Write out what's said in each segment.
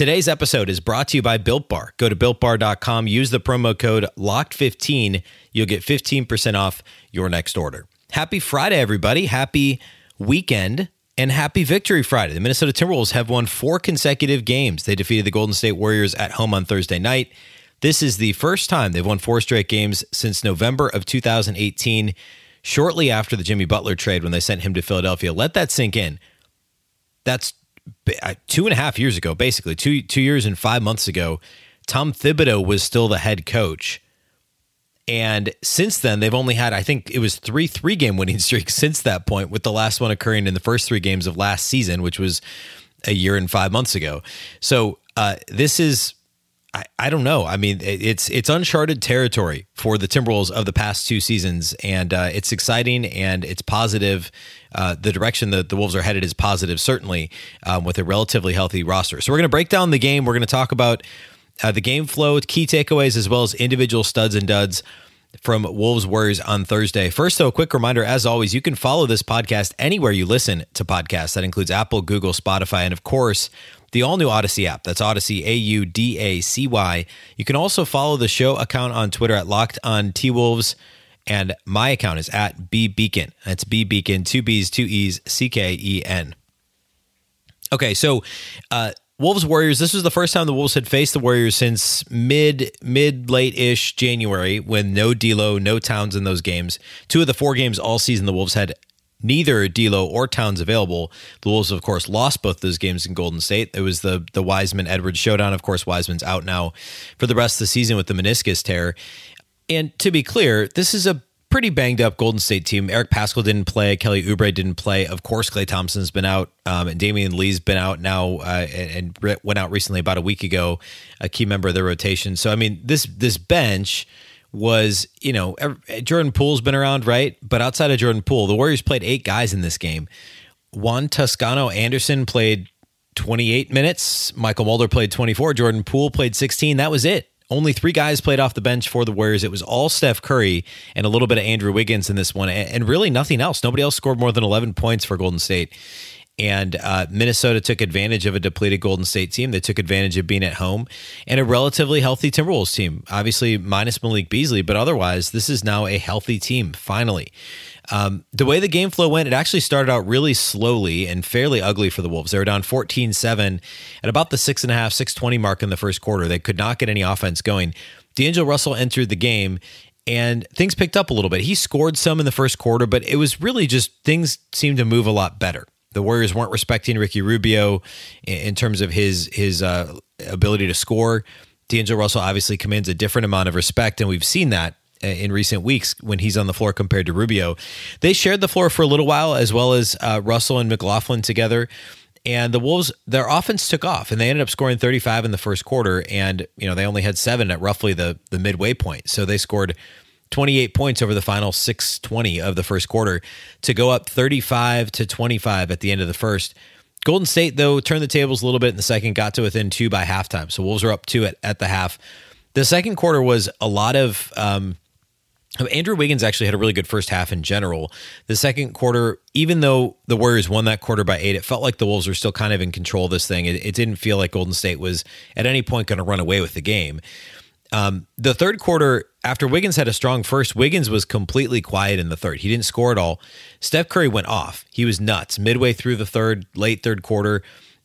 Today's episode is brought to you by Built Bar. Go to builtbar.com, use the promo code LOCKED15. You'll get 15% off your next order. Happy Friday, everybody. Happy weekend and happy Victory Friday. The Minnesota Timberwolves have won four consecutive games. They defeated the Golden State Warriors at home on Thursday night. This is the first time they've won four straight games since November of 2018, shortly after the Jimmy Butler trade when they sent him to Philadelphia. Let that sink in. That's two and a half years ago, basically two two years and five months ago, Tom Thibodeau was still the head coach. And since then, they've only had, I think it was three three game winning streaks since that point, with the last one occurring in the first three games of last season, which was a year and five months ago. So uh, this is I, I don't know. I mean, it's it's uncharted territory for the Timberwolves of the past two seasons, and uh, it's exciting and it's positive. Uh, the direction that the Wolves are headed is positive, certainly, um, with a relatively healthy roster. So we're going to break down the game. We're going to talk about uh, the game flow, key takeaways, as well as individual studs and duds from Wolves Warriors on Thursday. First, though, a quick reminder as always, you can follow this podcast anywhere you listen to podcasts. That includes Apple, Google, Spotify, and of course, the all new Audacy app. That's Audacy, A U D A C Y. You can also follow the show account on Twitter at Locked on T Wolves. And my account is at B Beecken. That's B Beecken, two B's, two E's, C K E N. Okay, so uh, Wolves Warriors. This was the first time the Wolves had faced the Warriors since mid mid late ish January when no D'Lo, no Towns in those games. Two of the four games all season the Wolves had neither D'Lo or Towns available. The Wolves, of course, lost both those games in Golden State. It was the the Wiseman Edwards showdown. Of course, Wiseman's out now for the rest of the season with the meniscus tear. And to be clear, this is a pretty banged up Golden State team. Eric Paschall didn't play. Kelly Oubre didn't play. Of course, Klay Thompson's been out. Um, and Damion Lee's been out now uh, and, and, went out recently about a week ago, a key member of the rotation. So, I mean, this this bench was, you know, Jordan Poole's been around, right? But outside of Jordan Poole, the Warriors played eight guys in this game. Juan Toscano Anderson played 28 minutes. Mychal Mulder played 24. Jordan Poole played 16. That was it. Only three guys played off the bench for the Warriors. It was all Steph Curry and a little bit of Andrew Wiggins in this one, and really nothing else. Nobody else scored more than 11 points for Golden State. And uh, Minnesota took advantage of a depleted Golden State team. They took advantage of being at home and a relatively healthy Timberwolves team. Obviously, minus Malik Beasley, but otherwise, this is now a healthy team, finally. Um, the way the game flow went, it actually started out really slowly and fairly ugly for the Wolves. They were down 14 7 at about the six and a half, 620 mark in the first quarter. They could not get any offense going. D'Angelo Russell entered the game and things picked up a little bit. He scored some in the first quarter, but it was really just things seemed to move a lot better the Warriors weren't respecting Ricky Rubio in terms of his his uh, ability to score. D'Angelo Russell obviously commands a different amount of respect, and we've seen that uh, in recent weeks when he's on the floor compared to Rubio. They shared the floor for a little while, as well as uh, Russell and McLaughlin together. And the Wolves, their offense took off, and they ended up scoring 35 in the first quarter. And you know they only had seven at roughly the the midway point, so they scored 28 points over the final 620 of the first quarter to go up 35 to 25 at the end of the first. Golden State, though, turned the tables a little bit in the second, got to within two by halftime. So Wolves are up two at, at the half. The second quarter was a lot of. Um, Andrew Wiggins actually had a really good first half in general. The second quarter, even though the Warriors won that quarter by eight, it felt like the Wolves were still kind of in control of this thing. It, it didn't feel like Golden State was at any point going to run away with the game. Um, the third quarter, after Wiggins had a strong first, Wiggins was completely quiet in the third. He didn't score at all. Steph Curry went off. He was nuts midway through the third, late third quarter.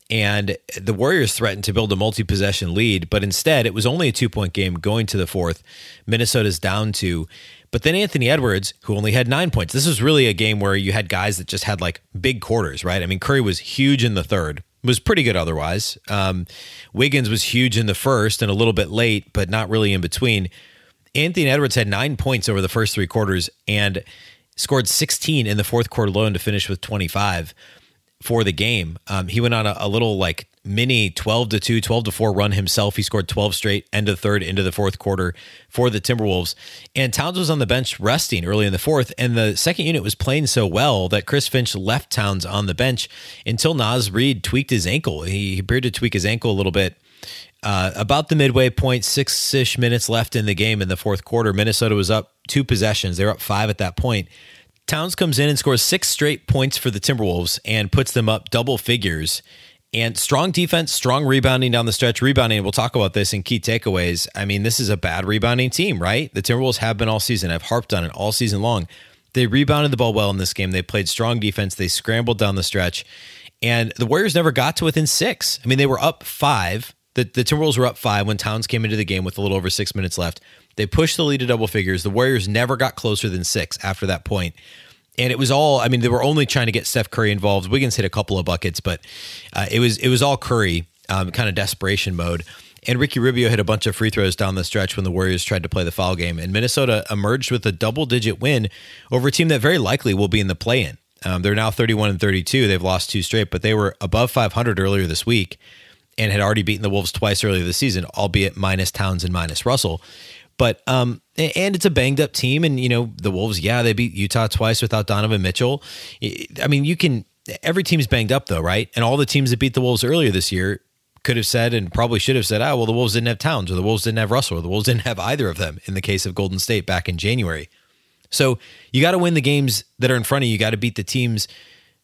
And the Warriors threatened to build a multi possession lead, but instead it was only a two point game going to the fourth. Minnesota's down two. But then Anthony Edwards, who only had nine points, this was really a game where you had guys that just had like big quarters, right? I mean, Curry was huge in the third, was pretty good otherwise. Um, Wiggins was huge in the first and a little bit late, but not really in between. Anthony Edwards had nine points over the first three quarters and scored 16 in the fourth quarter alone to finish with 25. for the game. Um, he went on a, a, little like mini 12 to 2, 12 to 4 run himself. He scored 12 straight, end of the third, into the fourth quarter for the Timberwolves. And Towns was on the bench resting early in the fourth. And the second unit was playing so well that Chris Finch left Towns on the bench until Naz Reid tweaked his ankle. He appeared to tweak his ankle a little bit. Uh, about the midway point, six ish minutes left in the game in the fourth quarter. Minnesota was up two possessions. They were up five at that point. Towns comes in and scores six straight points for the Timberwolves and puts them up double figures. And strong defense, strong rebounding down the stretch. Rebounding, we'll talk about this in key takeaways. I mean, this is a bad rebounding team, right? The Timberwolves have been all season. I've harped on it all season long. They rebounded the ball well in this game. They played strong defense. They scrambled down the stretch. And the Warriors never got to within six. I mean, they were up five. The, the Timberwolves were up five when Towns came into the game with a little over six minutes left. They pushed the lead to double figures. The Warriors never got closer than six after that point. And it was all i mean they were only trying to get steph curry involved. Wiggins hit a couple of buckets but uh, it was it was all curry um, kind of desperation mode. And ricky rubio hit a bunch of free throws down the stretch when the warriors tried to play the foul game. And minnesota emerged with a double digit win over a team that very likely will be in the play in um, they're now 31 and 32 they've lost two straight but they were above 500 earlier this week and had already beaten the wolves twice earlier this season albeit minus towns and minus russell but um, and it's a banged up team, and you know the Wolves. Yeah, they beat Utah twice without Donovan Mitchell. I mean, you can. Every team's banged up though, right? And all the teams that beat the Wolves earlier this year could have said and probably should have said, "Oh, well, the Wolves didn't have Towns, or the Wolves didn't have Russell, or the Wolves didn't have either of them." In the case of Golden State back in January, so you got to win the games that are in front of you. You got to beat the teams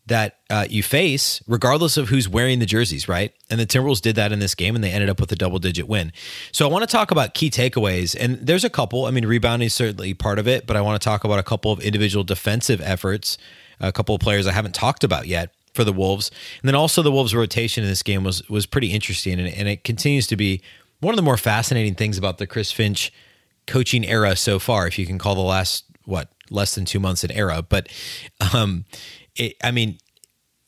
that uh, you face, regardless of who's wearing the jerseys, right? And the Timberwolves did that in this game, and they ended up with a double digit win. So I want to talk about key takeaways, and there's a couple. I mean, rebounding is certainly part of it, but I want to talk about a couple of individual defensive efforts, a couple of players I haven't talked about yet for the Wolves, and then also the Wolves' rotation in this game was was pretty interesting, and, and it continues to be one of the more fascinating things about the Chris Finch coaching era so far, if you can call the last what less than two months in era, but um, it, I mean,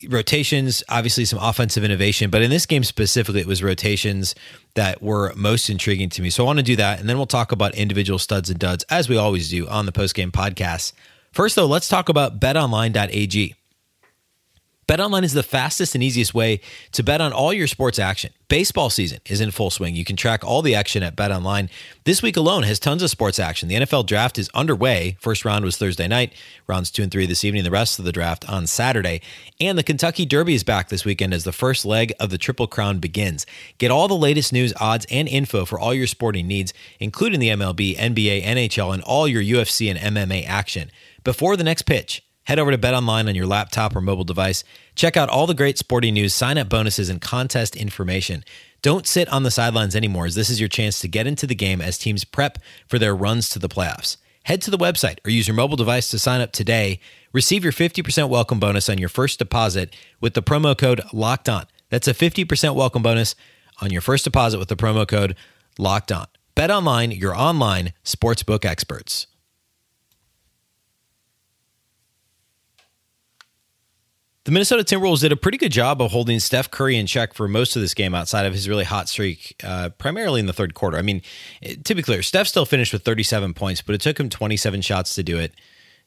rotations, obviously some offensive innovation, but in this game specifically, it was rotations that were most intriguing to me. So I want to do that, and then we'll talk about individual studs and duds as we always do on the post game podcast. First, though, let's talk about BetOnline.ag. BetOnline is the fastest and easiest way to bet on all your sports action. Baseball season is in full swing. You can track all the action at BetOnline. This week alone has tons of sports action. The NFL draft is underway. First round was Thursday night, rounds 2 and 3 this evening, the rest of the draft on Saturday. And the Kentucky Derby is back this weekend as the first leg of the Triple Crown begins. Get all the latest news, odds, and info for all your sporting needs, including the MLB, NBA, NHL, and all your UFC and MMA action. Before the next pitch, Head over to BetOnline on your laptop or mobile device. Check out all the great sporting news, sign up bonuses, and contest information. Don't sit on the sidelines anymore, as this is your chance to get into the game as teams prep for their runs to the playoffs. Head to the website or use your mobile device to sign up today. Receive your 50% welcome bonus on your first deposit with the promo code LOCKED ON. That's a 50% welcome bonus on your first deposit with the promo code LOCKED ON. Bet online, your online sportsbook experts. The Minnesota Timberwolves did a pretty good job of holding Steph Curry in check for most of this game outside of his really hot streak, uh, primarily in the third quarter. I mean, to be clear, Steph still finished with 37 points, but it took him 27 shots to do it,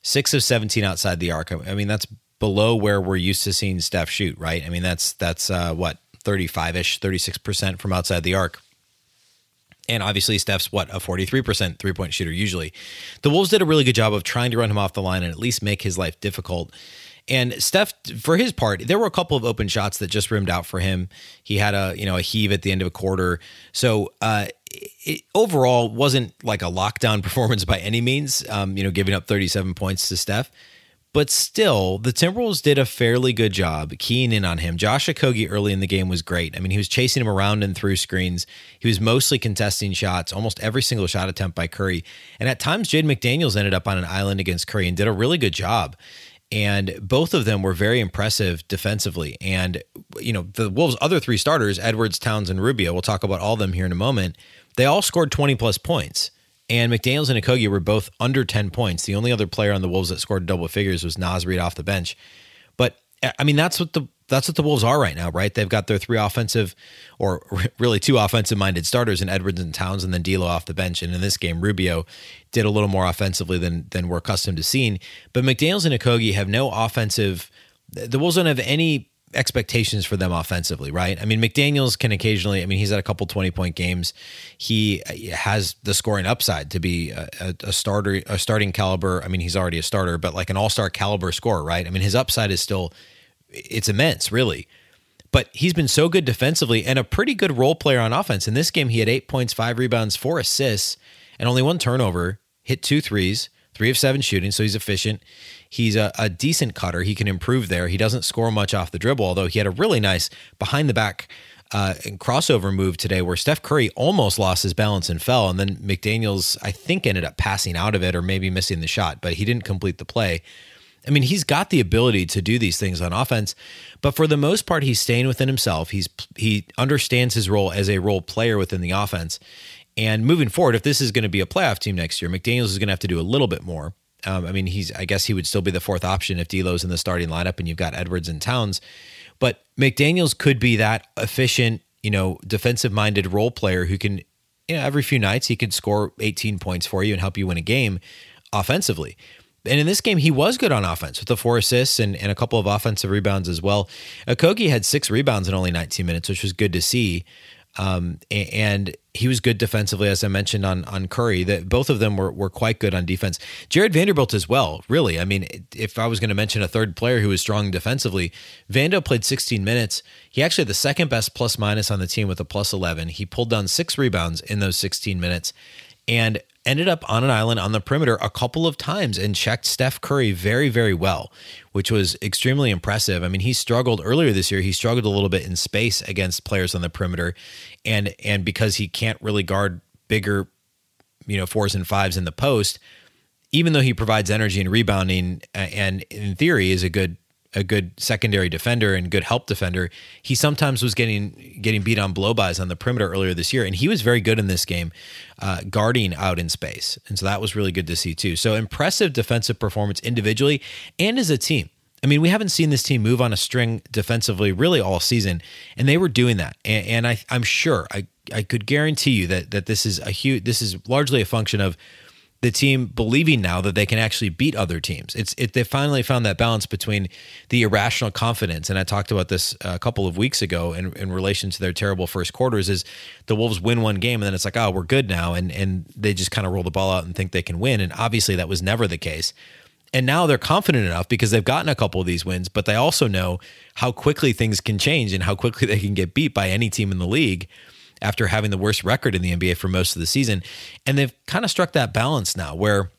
six of 17 outside the arc. I mean, that's below where we're used to seeing Steph shoot, right? I mean, that's that's uh, what 35 ish, 36 percent from outside the arc. And obviously, Steph's what a 43% three point shooter usually. The Wolves did a really good job of trying to run him off the line and at least make his life difficult. And Steph, for his part, there were a couple of open shots that just rimmed out for him. He had a you know a heave at the end of a quarter. So uh, it overall wasn't like a lockdown performance by any means. Um, you know, giving up 37 points to Steph. But still, the Timberwolves did a fairly good job keying in on him. Josh Okogie early in the game was great. I mean, he was chasing him around and through screens. He was mostly contesting shots, almost every single shot attempt by Curry. And at times, Jaden McDaniels ended up on an island against Curry and did a really good job and both of them were very impressive defensively. And you know, the Wolves' other three starters, Edwards, Towns, and Rubio, we'll talk about all of them here in a moment. They all scored 20 plus points. And McDaniels and Okogie were both under 10 points. The only other player on the Wolves that scored double figures was Naz Reid off the bench. But I mean, that's what the that's what the Wolves are right now, right? They've got their three offensive, or really two offensive minded starters in Edwards and Towns, and then D'Lo off the bench. And in this game, Rubio did a little more offensively than than we're accustomed to seeing. But McDaniels and Okogie have no offensive. The Wolves don't have any expectations for them offensively, right? I mean, McDaniels can occasionally, I mean, he's at a couple 20 point games. He uh, has the scoring upside to be a, a, starter, a starting caliber. I mean, he's already a starter, but like an all star caliber scorer, right? I mean, his upside is still, it's immense, really. But he's been so good defensively and a pretty good role player on offense. In this game, he had eight points, five rebounds, four assists, and only one turnover, hit two threes, three of seven shooting, so he's efficient. He's a, a, decent cutter. He can improve there. He doesn't score much off the dribble, although he had a really nice behind the back uh, crossover move today where Steph Curry almost lost his balance and fell. And then McDaniels, I think, ended up passing out of it or maybe missing the shot, but he didn't complete the play. I mean, he's got the ability to do these things on offense, but for the most part, he's staying within himself. He's he understands his role as a role player within the offense. And moving forward, if this is going to be a playoff team next year, McDaniels is going to have to do a little bit more. Um, I mean, he's I guess he would still be the fourth option if D'Lo's in the starting lineup and you've got Edwards and Towns, but McDaniels could be that efficient, you know, defensive minded role player who can, you know, every few nights he could score 18 points for you and help you win a game offensively. And in this game, he was good on offense with the four assists and, and a couple of offensive rebounds as well. Okogie had six rebounds in only 19 minutes, which was good to see. Um, and he was good defensively, as I mentioned on on Curry. That both of them were were quite good on defense. Jarred Vanderbilt as well. Really, I mean, if I was going to mention a third player who was strong defensively, Vando played 16 minutes. He actually had the second best plus minus on the team with a plus 11. He pulled down six rebounds in those 16 minutes, and ended up on an island on the perimeter a couple of times and checked Steph Curry very, very well, which was extremely impressive. I mean, he struggled earlier this year. He struggled a little bit in space against players on the perimeter, and and because he can't really guard bigger, you know, fours and fives in the post, even though he provides energy and rebounding, and in theory is a good a good secondary defender and good help defender. He sometimes was getting getting beat on blowbys on the perimeter earlier this year, and he was very good in this game, uh, guarding out in space, and so that was really good to see too. So impressive defensive performance individually and as a team. I mean, we haven't seen this team move on a string defensively really all season, and they were doing that. And, and I, I'm sure I I could guarantee you that that this is a huge this is largely a function of the team believing now that they can actually beat other teams. It's it, they finally found that balance between the irrational confidence, and I talked about this a couple of weeks ago in, in relation to their terrible first quarters. Is the Wolves win one game and then it's like, oh, we're good now, and and they just kind of roll the ball out and think they can win, and obviously that was never the case. And now they're confident enough because they've gotten a couple of these wins, but they also know how quickly things can change and how quickly they can get beat by any team in the league after having the worst record in the NBA for most of the season. And they've kind of struck that balance now where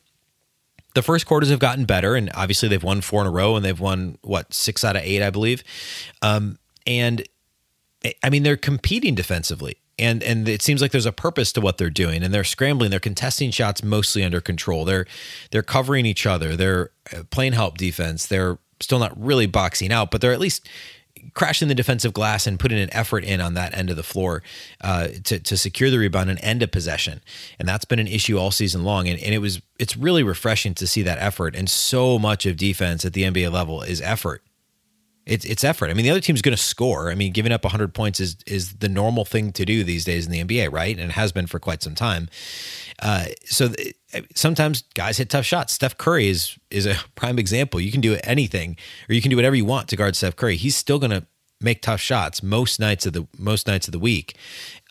the first quarters have gotten better. And obviously they've won four in a row and they've won, what, six out of eight, I believe. Um, and I mean, they're competing defensively. And, and it seems like there's a purpose to what they're doing and they're scrambling they're contesting shots mostly under control they're they're covering each other they're uh, playing help defense they're still not really boxing out but they're at least crashing the defensive glass and putting an effort in on that end of the floor uh, to, to secure the rebound and end a possession. And that's been an issue all season long. And, and it was it's really refreshing to see that effort. And so much of defense at the NBA level is effort. It's it's effort. I mean, the other team's going to score. I mean, giving up 100 points is is the normal thing to do these days in the NBA, right? And it has been for quite some time. Uh, so th- sometimes guys hit tough shots. Steph Curry is is a prime example. You can do anything, or you can do whatever you want to guard Steph Curry. He's still going to make tough shots most nights of the most nights of the week.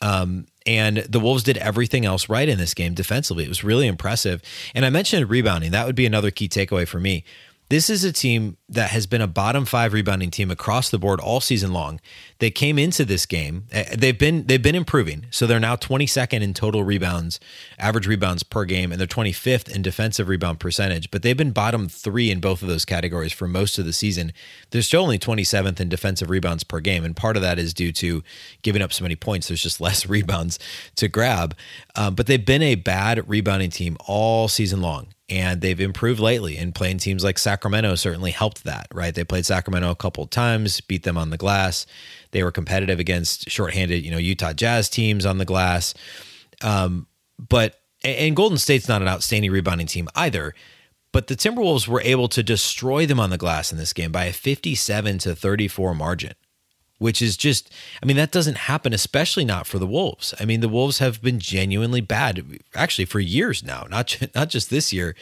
Um, and the Wolves did everything else right in this game defensively. It was really impressive. And I mentioned rebounding. That would be another key takeaway for me. This is a team that has been a bottom five rebounding team across the board all season long. They came into this game. Eh, they've been they've been improving. So they're now 22nd in total rebounds, average rebounds per game, and they're 25th in defensive rebound percentage. But they've been bottom three in both of those categories for most of the season. They're still only 27th in defensive rebounds per game, and part of that is due to giving up so many points. There's just less rebounds to grab. Um, but they've been a bad rebounding team all season long and they've improved lately. And playing teams like Sacramento certainly helped that, right? They played Sacramento a couple of times, beat them on the glass. They were competitive against shorthanded, you know, Utah Jazz teams on the glass. Um, but and Golden State's not an outstanding rebounding team either. But the Timberwolves were able to destroy them on the glass in this game by a 57 to 34 margin which is just, I mean, that doesn't happen, especially not for the Wolves. I mean, the Wolves have been genuinely bad, actually, for years now, not not just this year.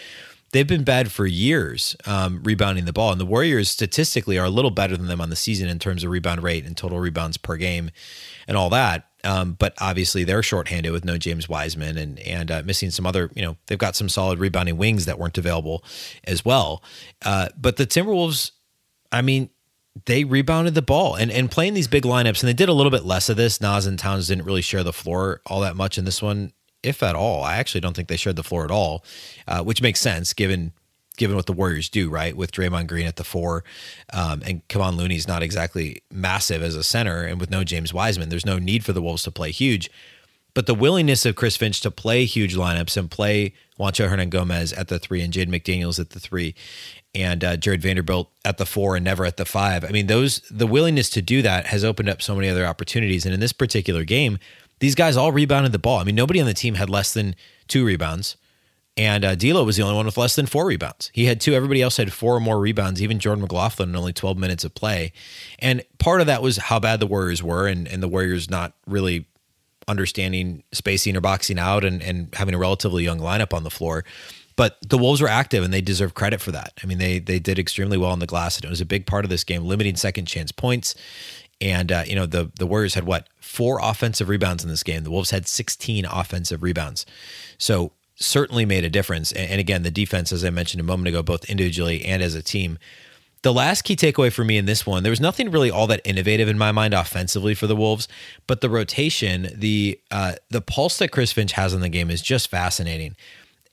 they've been bad for years um, rebounding the ball. And the Warriors statistically are a little better than them on the season in terms of rebound rate and total rebounds per game and all that. Um, but obviously they're shorthanded with no James Wiseman and and uh, missing some other. You know they've got some solid rebounding wings that weren't available as well. Uh, but the Timberwolves, I mean, they rebounded the ball and, and playing these big lineups, and they did a little bit less of this. Naz and Towns didn't really share the floor all that much in this one, if at all. I actually don't think they shared the floor at all, uh, which makes sense given given what the Warriors do, right? With Draymond Green at the four, um, and Kevon Looney's not exactly massive as a center, and with no James Wiseman, there's no need for the Wolves to play huge. But the willingness of Chris Finch to play huge lineups and play Juancho Hernangomez at the three and Jaden McDaniels at the three and uh, Jarred Vanderbilt at the four and never at the five. I mean, those the willingness to do that has opened up so many other opportunities. And in this particular game, these guys all rebounded the ball. I mean, nobody on the team had less than two rebounds. And uh, D'Lo was the only one with less than four rebounds. He had two. Everybody else had four or more rebounds. Even Jordan McLaughlin in only 12 minutes of play. And part of that was how bad the Warriors were, and, and the Warriors not really understanding spacing or boxing out, and, and having a relatively young lineup on the floor. But the Wolves were active and they deserve credit for that. I mean, they they did extremely well on the glass and it was a big part of this game, limiting second chance points. And uh, you know the the Warriors had what four offensive rebounds in this game. The Wolves had 16 offensive rebounds, so certainly made a difference. And, and again, the defense, as I mentioned a moment ago, both individually and as a team. The last key takeaway for me in this one, there was nothing really all that innovative in my mind offensively for the Wolves, but the rotation, the uh, the pulse that Chris Finch has in the game is just fascinating.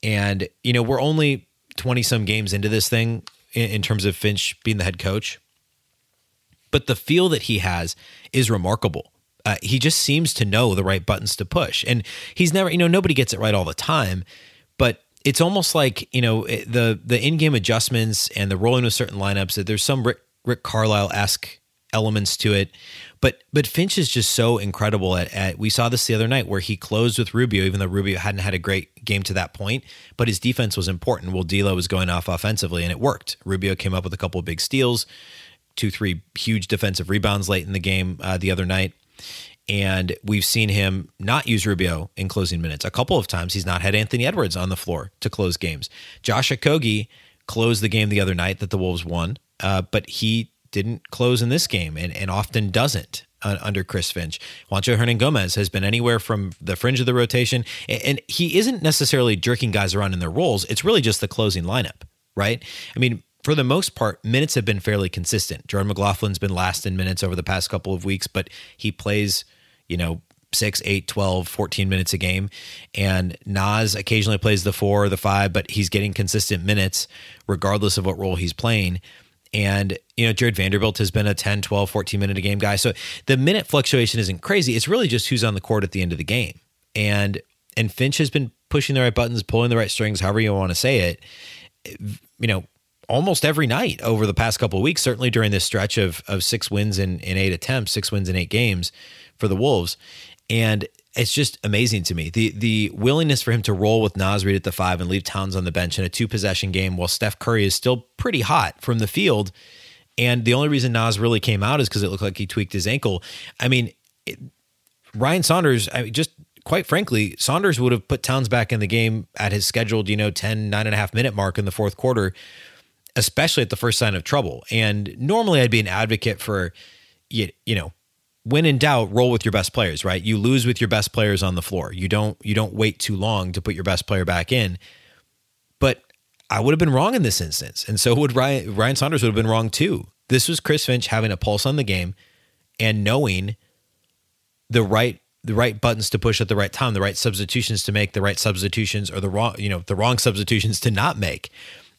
And, you know, we're only 20 some games into this thing in, in terms of Finch being the head coach. But the feel that he has is remarkable. Uh, he just seems to know the right buttons to push. And he's never, you know, nobody gets it right all the time, but it's almost like, you know, the the in-game adjustments and the rolling with certain lineups, that there's some Rick, Rick Carlisle-esque elements to it. But but Finch is just so incredible at, at we saw this the other night where he closed with Rubio, even though Rubio hadn't had a great game to that point, but his defense was important. Well, D'Lo was going off offensively, and it worked. Rubio came up with a couple of big steals, two, three huge defensive rebounds late in the game uh, the other night. And we've seen him not use Rubio in closing minutes. A couple of times he's not had Anthony Edwards on the floor to close games. Josh Okogie closed the game the other night that the Wolves won, uh, but he didn't close in this game and, and often doesn't uh, under Chris Finch. Juancho Hernangomez has been anywhere from the fringe of the rotation, and, and he isn't necessarily jerking guys around in their roles. It's really just the closing lineup, right? I mean, for the most part, minutes have been fairly consistent. Jordan McLaughlin's been last in minutes over the past couple of weeks, but he plays, you know, 6, 8, 12, 14 minutes a game. And Naz occasionally plays the four or the five, but he's getting consistent minutes regardless of what role he's playing. And, you know, Jarred Vanderbilt has been a 10, 12, 14 minute a game guy. So the minute fluctuation isn't crazy. It's really just who's on the court at the end of the game. And and Finch has been pushing the right buttons, pulling the right strings, however you want to say it, you know, almost every night over the past couple of weeks, certainly during this stretch of of six wins in, in eight attempts, six wins in eight games for the Wolves. And it's just amazing to me. The the willingness for him to roll with Naz Reid at the five and leave Towns on the bench in a two possession game while Steph Curry is still pretty hot from the field. And the only reason Naz really came out is because it looked like he tweaked his ankle. I mean, it, Ryan Saunders, I mean, just quite frankly, Saunders would have put Towns back in the game at his scheduled, you know, 10, nine and a half minute mark in the fourth quarter, especially at the first sign of trouble. And normally I'd be an advocate for, you, you know, when in doubt, roll with your best players, right? You lose with your best players on the floor. You don't you don't wait too long to put your best player back in. But I would have been wrong in this instance. And so would Ryan Ryan Saunders would have been wrong too. This was Chris Finch having a pulse on the game and knowing the right the right buttons to push at the right time, the right substitutions to make, the right substitutions or the wrong, you know, the wrong substitutions to not make.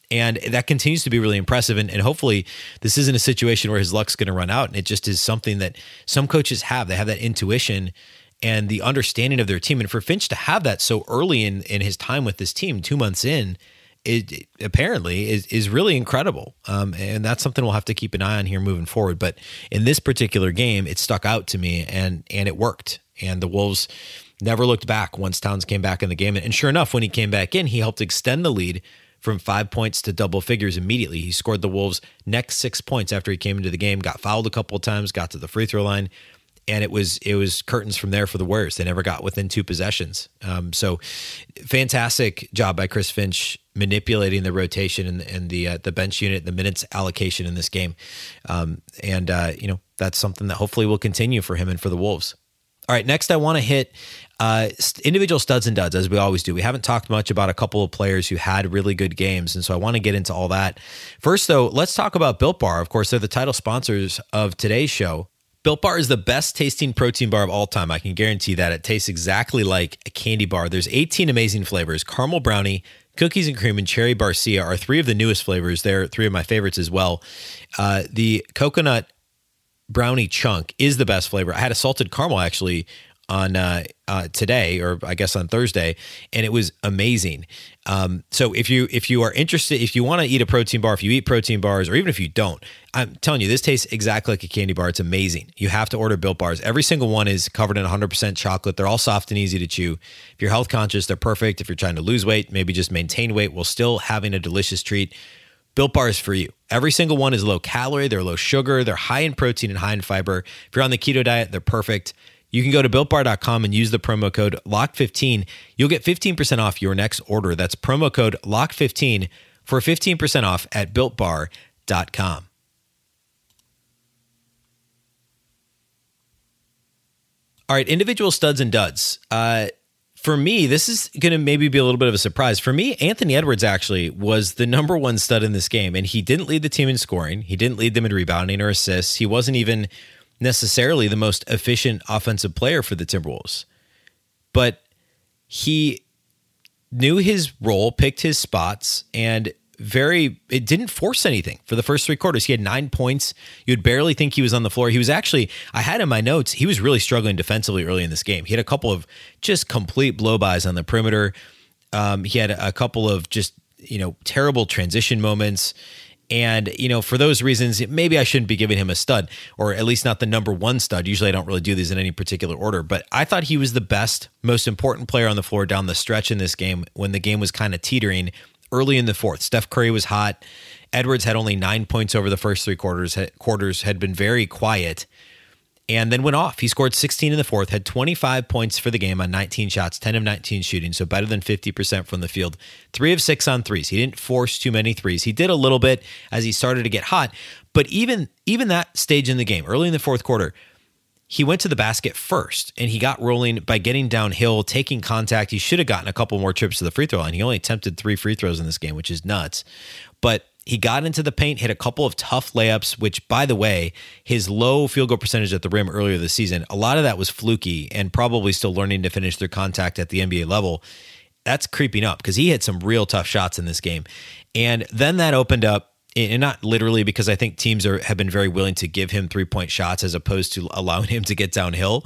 And that continues to be really impressive. And, and hopefully, this isn't a situation where his luck's going to run out. And it just is something that some coaches have. They have that intuition and the understanding of their team. And for Finch to have that so early in, in his time with this team, two months in, it, it apparently is, is really incredible. Um, and that's something we'll have to keep an eye on here moving forward. But in this particular game, it stuck out to me and, and it worked. And the Wolves never looked back once Towns came back in the game. And sure enough, when he came back in, he helped extend the lead from five points to double figures immediately. He scored the Wolves' next six points after he came into the game, got fouled a couple of times, got to the free throw line, and it was it was curtains from there for the Warriors. They never got within two possessions. Um, so, fantastic job by Chris Finch manipulating the rotation and, and the uh, the bench unit, the minutes allocation in this game, um, and uh, you know that's something that hopefully will continue for him and for the Wolves. All right, next I want to hit uh, individual studs and duds as we always do. We haven't talked much about a couple of players who had really good games, and so I want to get into all that. First, though, let's talk about Built Bar. Of course, they're the title sponsors of today's show. Built Bar is the best tasting protein bar of all time. I can guarantee that it tastes exactly like a candy bar. There's 18 amazing flavors: caramel brownie, cookies and cream, and cherry barcia are three of the newest flavors. They're three of my favorites as well. Uh, the coconut brownie chunk is the best flavor. I had a salted caramel actually on uh, uh, today, or I guess on Thursday, and it was amazing. Um, so if you if you are interested, if you want to eat a protein bar, if you eat protein bars, or even if you don't, I'm telling you, this tastes exactly like a candy bar. It's amazing. You have to order Built bars. Every single one is covered in 100% chocolate. They're all soft and easy to chew. If you're health conscious, they're perfect. If you're trying to lose weight, maybe just maintain weight while still having a delicious treat. Built bars for you. Every single one is low calorie, they're low sugar, they're high in protein and high in fiber. If you're on the keto diet, they're perfect. You can go to builtbar.com and use the promo code LOCK15. You'll get 15% off your next order. That's promo code LOCK15 for 15% off at builtbar.com. All right, individual studs and duds. Uh, for me, this is going to maybe be a little bit of a surprise. For me, Anthony Edwards actually was the number one stud in this game, and he didn't lead the team in scoring. He didn't lead them in rebounding or assists. He wasn't even necessarily the most efficient offensive player for the Timberwolves, but he knew his role, picked his spots, and very it didn't force anything for the first three quarters. He had nine points. You'd barely think he was on the floor. He was actually I had in my notes, he was really struggling defensively early in this game. He had a couple of just complete blow-bys on the perimeter. Um, he had a couple of just, you know, terrible transition moments. And, you know, for those reasons, maybe I shouldn't be giving him a stud, or at least not the number one stud. Usually I don't really do these in any particular order, but I thought he was the best, most important player on the floor down the stretch in this game when the game was kind of teetering early in the fourth. Steph Curry was hot. Edwards had only nine points over the first three quarters. Quarters had been very quiet, and then went off. He scored 16 in the fourth, had 25 points for the game on 19 shots, 10 of 19 shooting, so better than 50% from the field. Three of six on threes. He didn't force too many threes. He did a little bit as he started to get hot, but even even that stage in the game, early in the fourth quarter, he went to the basket first and he got rolling by getting downhill, taking contact. He should have gotten a couple more trips to the free throw line. He only attempted three free throws in this game, which is nuts. But he got into the paint, hit a couple of tough layups, which, by the way, his low field goal percentage at the rim earlier this season, a lot of that was fluky and probably still learning to finish their contact at the NBA level. That's creeping up because he hit some real tough shots in this game. And then that opened up and not literally because I think teams are have been very willing to give him three point shots as opposed to allowing him to get downhill.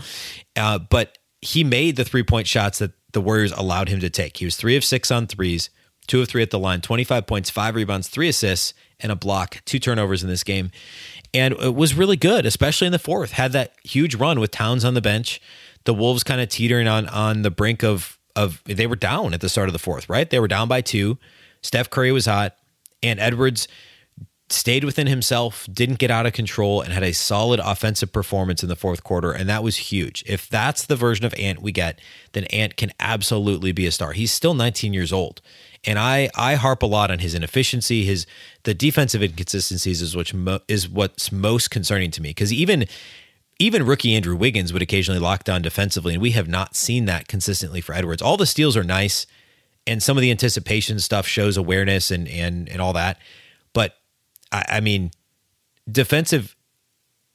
Uh, but he made the three point shots that the Warriors allowed him to take. He was three of six on threes, two of three at the line, 25 points, five rebounds, three assists, and a block, two turnovers in this game. And it was really good, especially in the fourth. Had that huge run with Towns on the bench. The Wolves kind of teetering on on the brink of of they were down at the start of the fourth, right? They were down by two. Steph Curry was hot, and Edwards stayed within himself, didn't get out of control, and had a solid offensive performance in the fourth quarter. And that was huge. If that's the version of Ant we get, then Ant can absolutely be a star. He's still 19 years old. And I, I harp a lot on his inefficiency, his the defensive inconsistencies is which mo, is what's most concerning to me because even even rookie Andrew Wiggins would occasionally lock down defensively, and we have not seen that consistently for Edwards. All the steals are nice, and some of the anticipation stuff shows awareness and and and all that, but I, I mean, defensive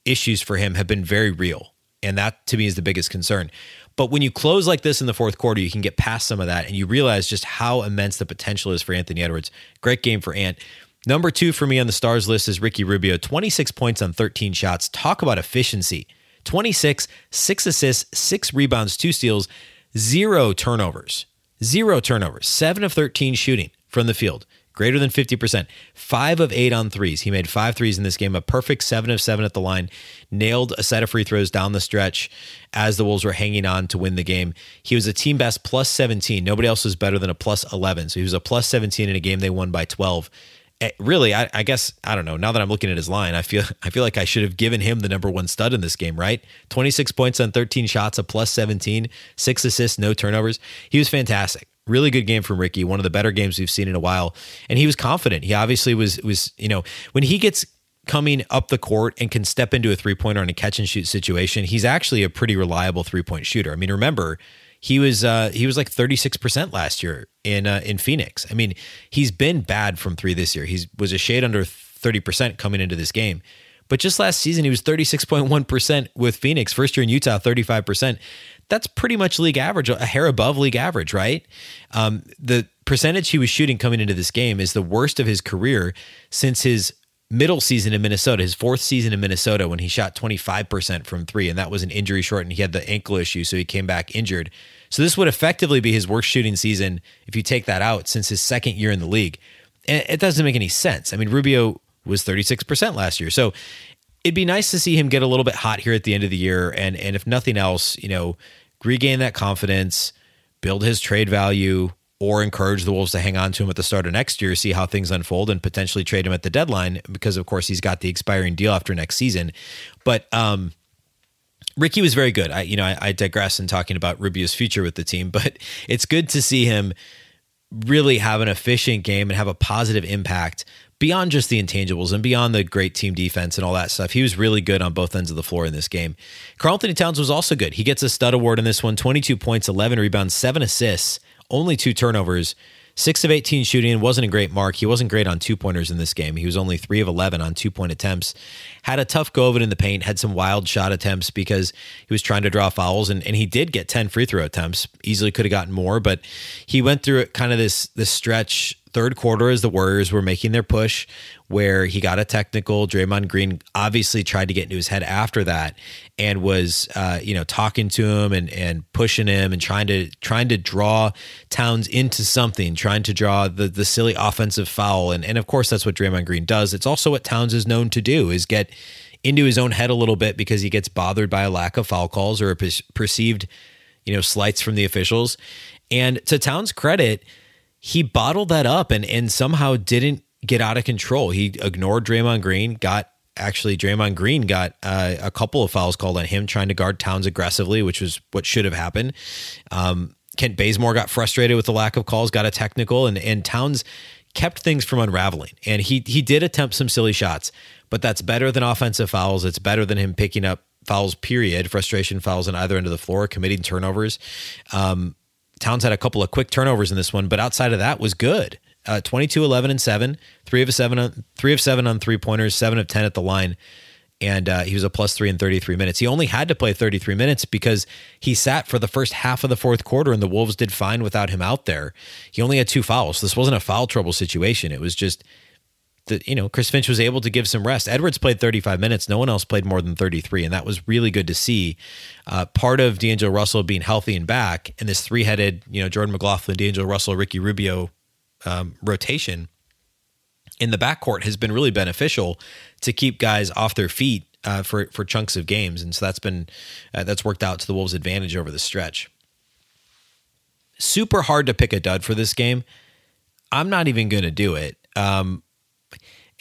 issues for him have been very real. And that to me is the biggest concern. But when you close like this in the fourth quarter, you can get past some of that and you realize just how immense the potential is for Anthony Edwards. Great game for Ant. Number two for me on the stars list is Ricky Rubio, 26 points on 13 shots. Talk about efficiency 26, six assists, six rebounds, two steals, zero turnovers. Zero turnovers, seven of 13 shooting from the field greater than 50%. Five of eight on threes. He made five threes in this game, a perfect seven of seven at the line, nailed a set of free throws down the stretch as the Wolves were hanging on to win the game. He was a team best plus 17. Nobody else was better than a plus 11. So he was a plus 17 in a game they won by 12. It, eh, really, I, I, guess I don't know. Now that I'm looking at his line, I feel I feel like I should have given him the number one stud in this game. Right, 26 points on 13 shots, a plus 17, six assists, no turnovers. He was fantastic. Really good game from Ricky, one of the better games we've seen in a while. And he was confident. He obviously was was, you know, when he gets coming up the court and can step into a three-pointer on a catch and shoot situation, he's actually a pretty reliable three-point shooter. I mean, remember, he was uh, he was like 36% last year in uh, in Phoenix. I mean, he's been bad from 3 this year. He was a shade under 30% coming into this game. But just last season, he was 36.1% with Phoenix. First year in Utah, 35% that's pretty much league average, a hair above league average, right? Um, the percentage he was shooting coming into this game is the worst of his career since his middle season in Minnesota, his fourth season in Minnesota, when he shot 25% from three, and that was an injury short, and he had the ankle issue, so he came back injured. So this would effectively be his worst shooting season if you take that out since his second year in the league. And it doesn't make any sense. I mean, Rubio was 36% last year. So it'd be nice to see him get a little bit hot here at the end of the year and and if nothing else, you know, regain that confidence, build his trade value, or encourage the Wolves to hang on to him at the start of next year, see how things unfold, and potentially trade him at the deadline because, of course, he's got the expiring deal after next season. But um, Ricky was very good. I, you know, I, I digress in talking about Rubio's future with the team, but it's good to see him really have an efficient game and have a positive impact beyond just the intangibles and beyond the great team defense and all that stuff, he was really good on both ends of the floor in this game. Karl-Anthony Towns was also good. He gets a stud award in this one 22 points, 11 rebounds, seven assists, only two turnovers. Six of 18 shooting wasn't a great mark. He wasn't great on two pointers in this game. He was only three of 11 on two point attempts. Had a tough go of it in the paint, had some wild shot attempts because he was trying to draw fouls, and, and he did get 10 free throw attempts. Easily could have gotten more, but he went through it kind of this, this stretch third quarter as the Warriors were making their push, where he got a technical. Draymond Green obviously tried to get into his head after that and was, uh, you know, talking to him and and pushing him and trying to trying to draw Towns into something, trying to draw the the silly offensive foul. And and of course that's what Draymond Green does. It's also what Towns is known to do is get into his own head a little bit because he gets bothered by a lack of foul calls or a perceived, you know, slights from the officials. And to Towns' credit he bottled that up and and somehow didn't get out of control. He ignored Draymond Green, got actually Draymond Green got uh, a couple of fouls called on him trying to guard Towns aggressively, which was what should have happened. Um, Kent Bazemore got frustrated with the lack of calls, got a technical, and and Towns kept things from unraveling. And he he did attempt some silly shots, but that's better than offensive fouls. It's better than him picking up fouls. Period. Frustration fouls on either end of the floor, committing turnovers. Um, Towns had a couple of quick turnovers in this one, but outside of that was good. Uh, 22, 11, and 7, three of seven on three of seven on three pointers, seven of 10 at the line. And uh, he was a plus three in 33 minutes. He only had to play 33 minutes because he sat for the first half of the fourth quarter, and the Wolves did fine without him out there. He only had two fouls. This wasn't a foul trouble situation. It was just that you know Chris Finch was able to give some rest. Edwards played 35 minutes. No one else played more than 33, and that was really good to see. Uh, part of D'Angelo Russell being healthy and back, and this three-headed, you know, Jordan McLaughlin, D'Angelo Russell, Ricky Rubio um, rotation in the backcourt has been really beneficial to keep guys off their feet uh, for for chunks of games, and so that's been uh, that's worked out to the Wolves' advantage over the stretch. Super hard to pick a dud for this game. I'm not even going to do it. Um,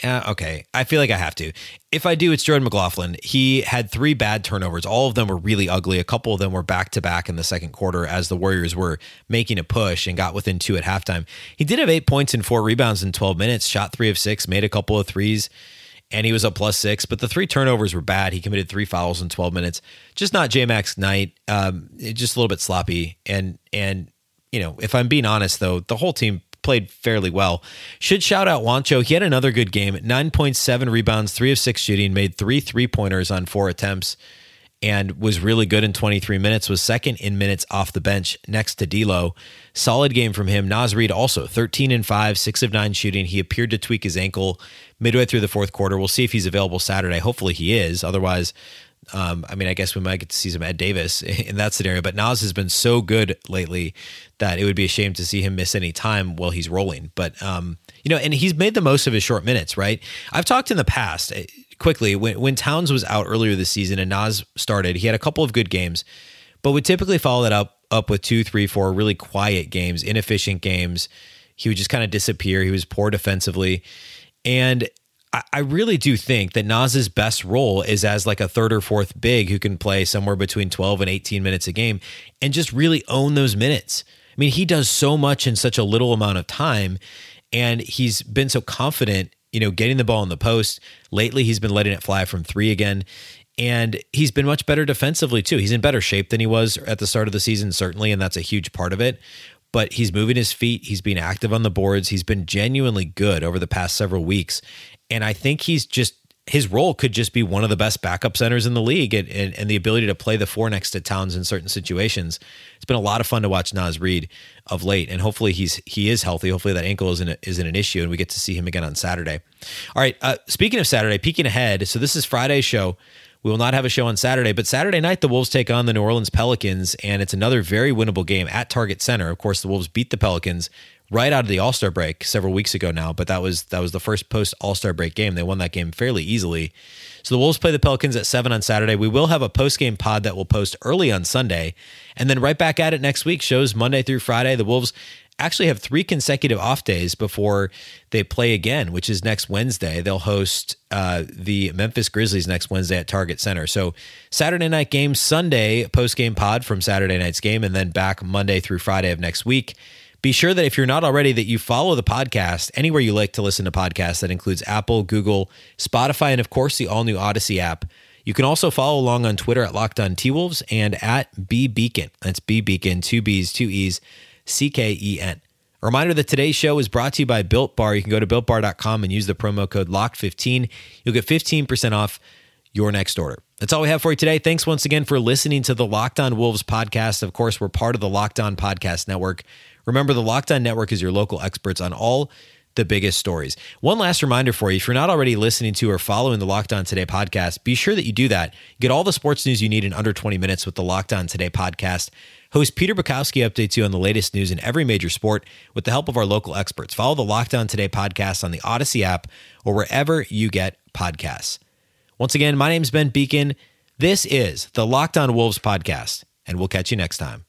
uh, okay, I feel like I have to. If I do, it's Jordan McLaughlin. He had three bad turnovers. All of them were really ugly. A couple of them were back to back in the second quarter as the Warriors were making a push and got within two at halftime. He did have eight points and four rebounds in 12 minutes, shot three of six, made a couple of threes, and he was a plus six. But the three turnovers were bad. He committed three fouls in 12 minutes. Just not J Mac's night. Um, just a little bit sloppy. And, and, you know, if I'm being honest, though, the whole team played fairly well. Should shout out Juancho. He had another good game 9.7 rebounds, three of six shooting, made three three pointers on four attempts, and was really good in 23 minutes. Was second in minutes off the bench next to D'Lo. Solid game from him. Naz Reid also 13 and five, six of nine shooting. He appeared to tweak his ankle midway through the fourth quarter. We'll see if he's available Saturday. Hopefully he is. Otherwise, um, I mean, I guess we might get to see some Ed Davis in that scenario, but Naz has been so good lately that it would be a shame to see him miss any time while he's rolling. But, um, you know, and he's made the most of his short minutes, right? I've talked in the past eh, quickly when, when Towns was out earlier this season and Naz started, he had a couple of good games, but would typically follow that up, up with two, three, four really quiet games, inefficient games. He would just kind of disappear. He was poor defensively. And I really do think that Naz's best role is as like a third or fourth big who can play somewhere between 12 and 18 minutes a game and just really own those minutes. I mean, he does so much in such a little amount of time, and he's been so confident, you know, getting the ball in the post. Lately, he's been letting it fly from three again. And he's been much better defensively, too. He's in better shape than he was at the start of the season, certainly, and that's a huge part of it. But he's moving his feet. He's being active on the boards. He's been genuinely good over the past several weeks. And I think he's just his role could just be one of the best backup centers in the league and, and, and, the ability to play the four next to Towns in certain situations. It's been a lot of fun to watch Naz Reid of late, and hopefully he's he is healthy. Hopefully that ankle isn't isn't an issue, and we get to see him again on Saturday. All right. Uh, speaking of Saturday, peeking ahead. So this is Friday's show. We will not have a show on Saturday, but Saturday night the Wolves take on the New Orleans Pelicans, and it's another very winnable game at Target Center. Of course, the Wolves beat the Pelicans right out of the All Star break several weeks ago now, but that was that was the first post All Star break game. They won that game fairly easily. So the Wolves play the Pelicans at seven on Saturday. We will have a post game pod that will post early on Sunday, and then right back at it next week. Shows Monday through Friday. The Wolves actually have three consecutive off days before they play again, which is next Wednesday. They'll host uh, the Memphis Grizzlies next Wednesday at Target Center. So Saturday night game, Sunday post game pod from Saturday night's game, and then back Monday through Friday of next week. Be sure that if you're not already, that you follow the podcast anywhere you like to listen to podcasts. That includes Apple, Google, Spotify, and of course the all new Audacy app. You can also follow along on Twitter at Locked On T Wolves and at B Beecken. That's B Beecken, two B's, two E's, C K E N. A reminder that today's show is brought to you by Built Bar. You can go to builtbar.com and use the promo code LOCKED15. You'll get 15% off your next order. That's all we have for you today. Thanks once again for listening to the Locked On Wolves podcast. Of course, we're part of the Locked On Podcast Network. Remember, the Locked On Network is your local experts on all the biggest stories. One last reminder for you if you're not already listening to or following the Locked On Today podcast, be sure that you do that. Get all the sports news you need in under 20 minutes with the Locked On Today podcast. Host Peter Bukowski updates you on the latest news in every major sport with the help of our local experts. Follow the Locked On Today podcast on the Audacy app or wherever you get podcasts. Once again, my name is Ben Beecken. This is the Locked On Wolves podcast, and we'll catch you next time.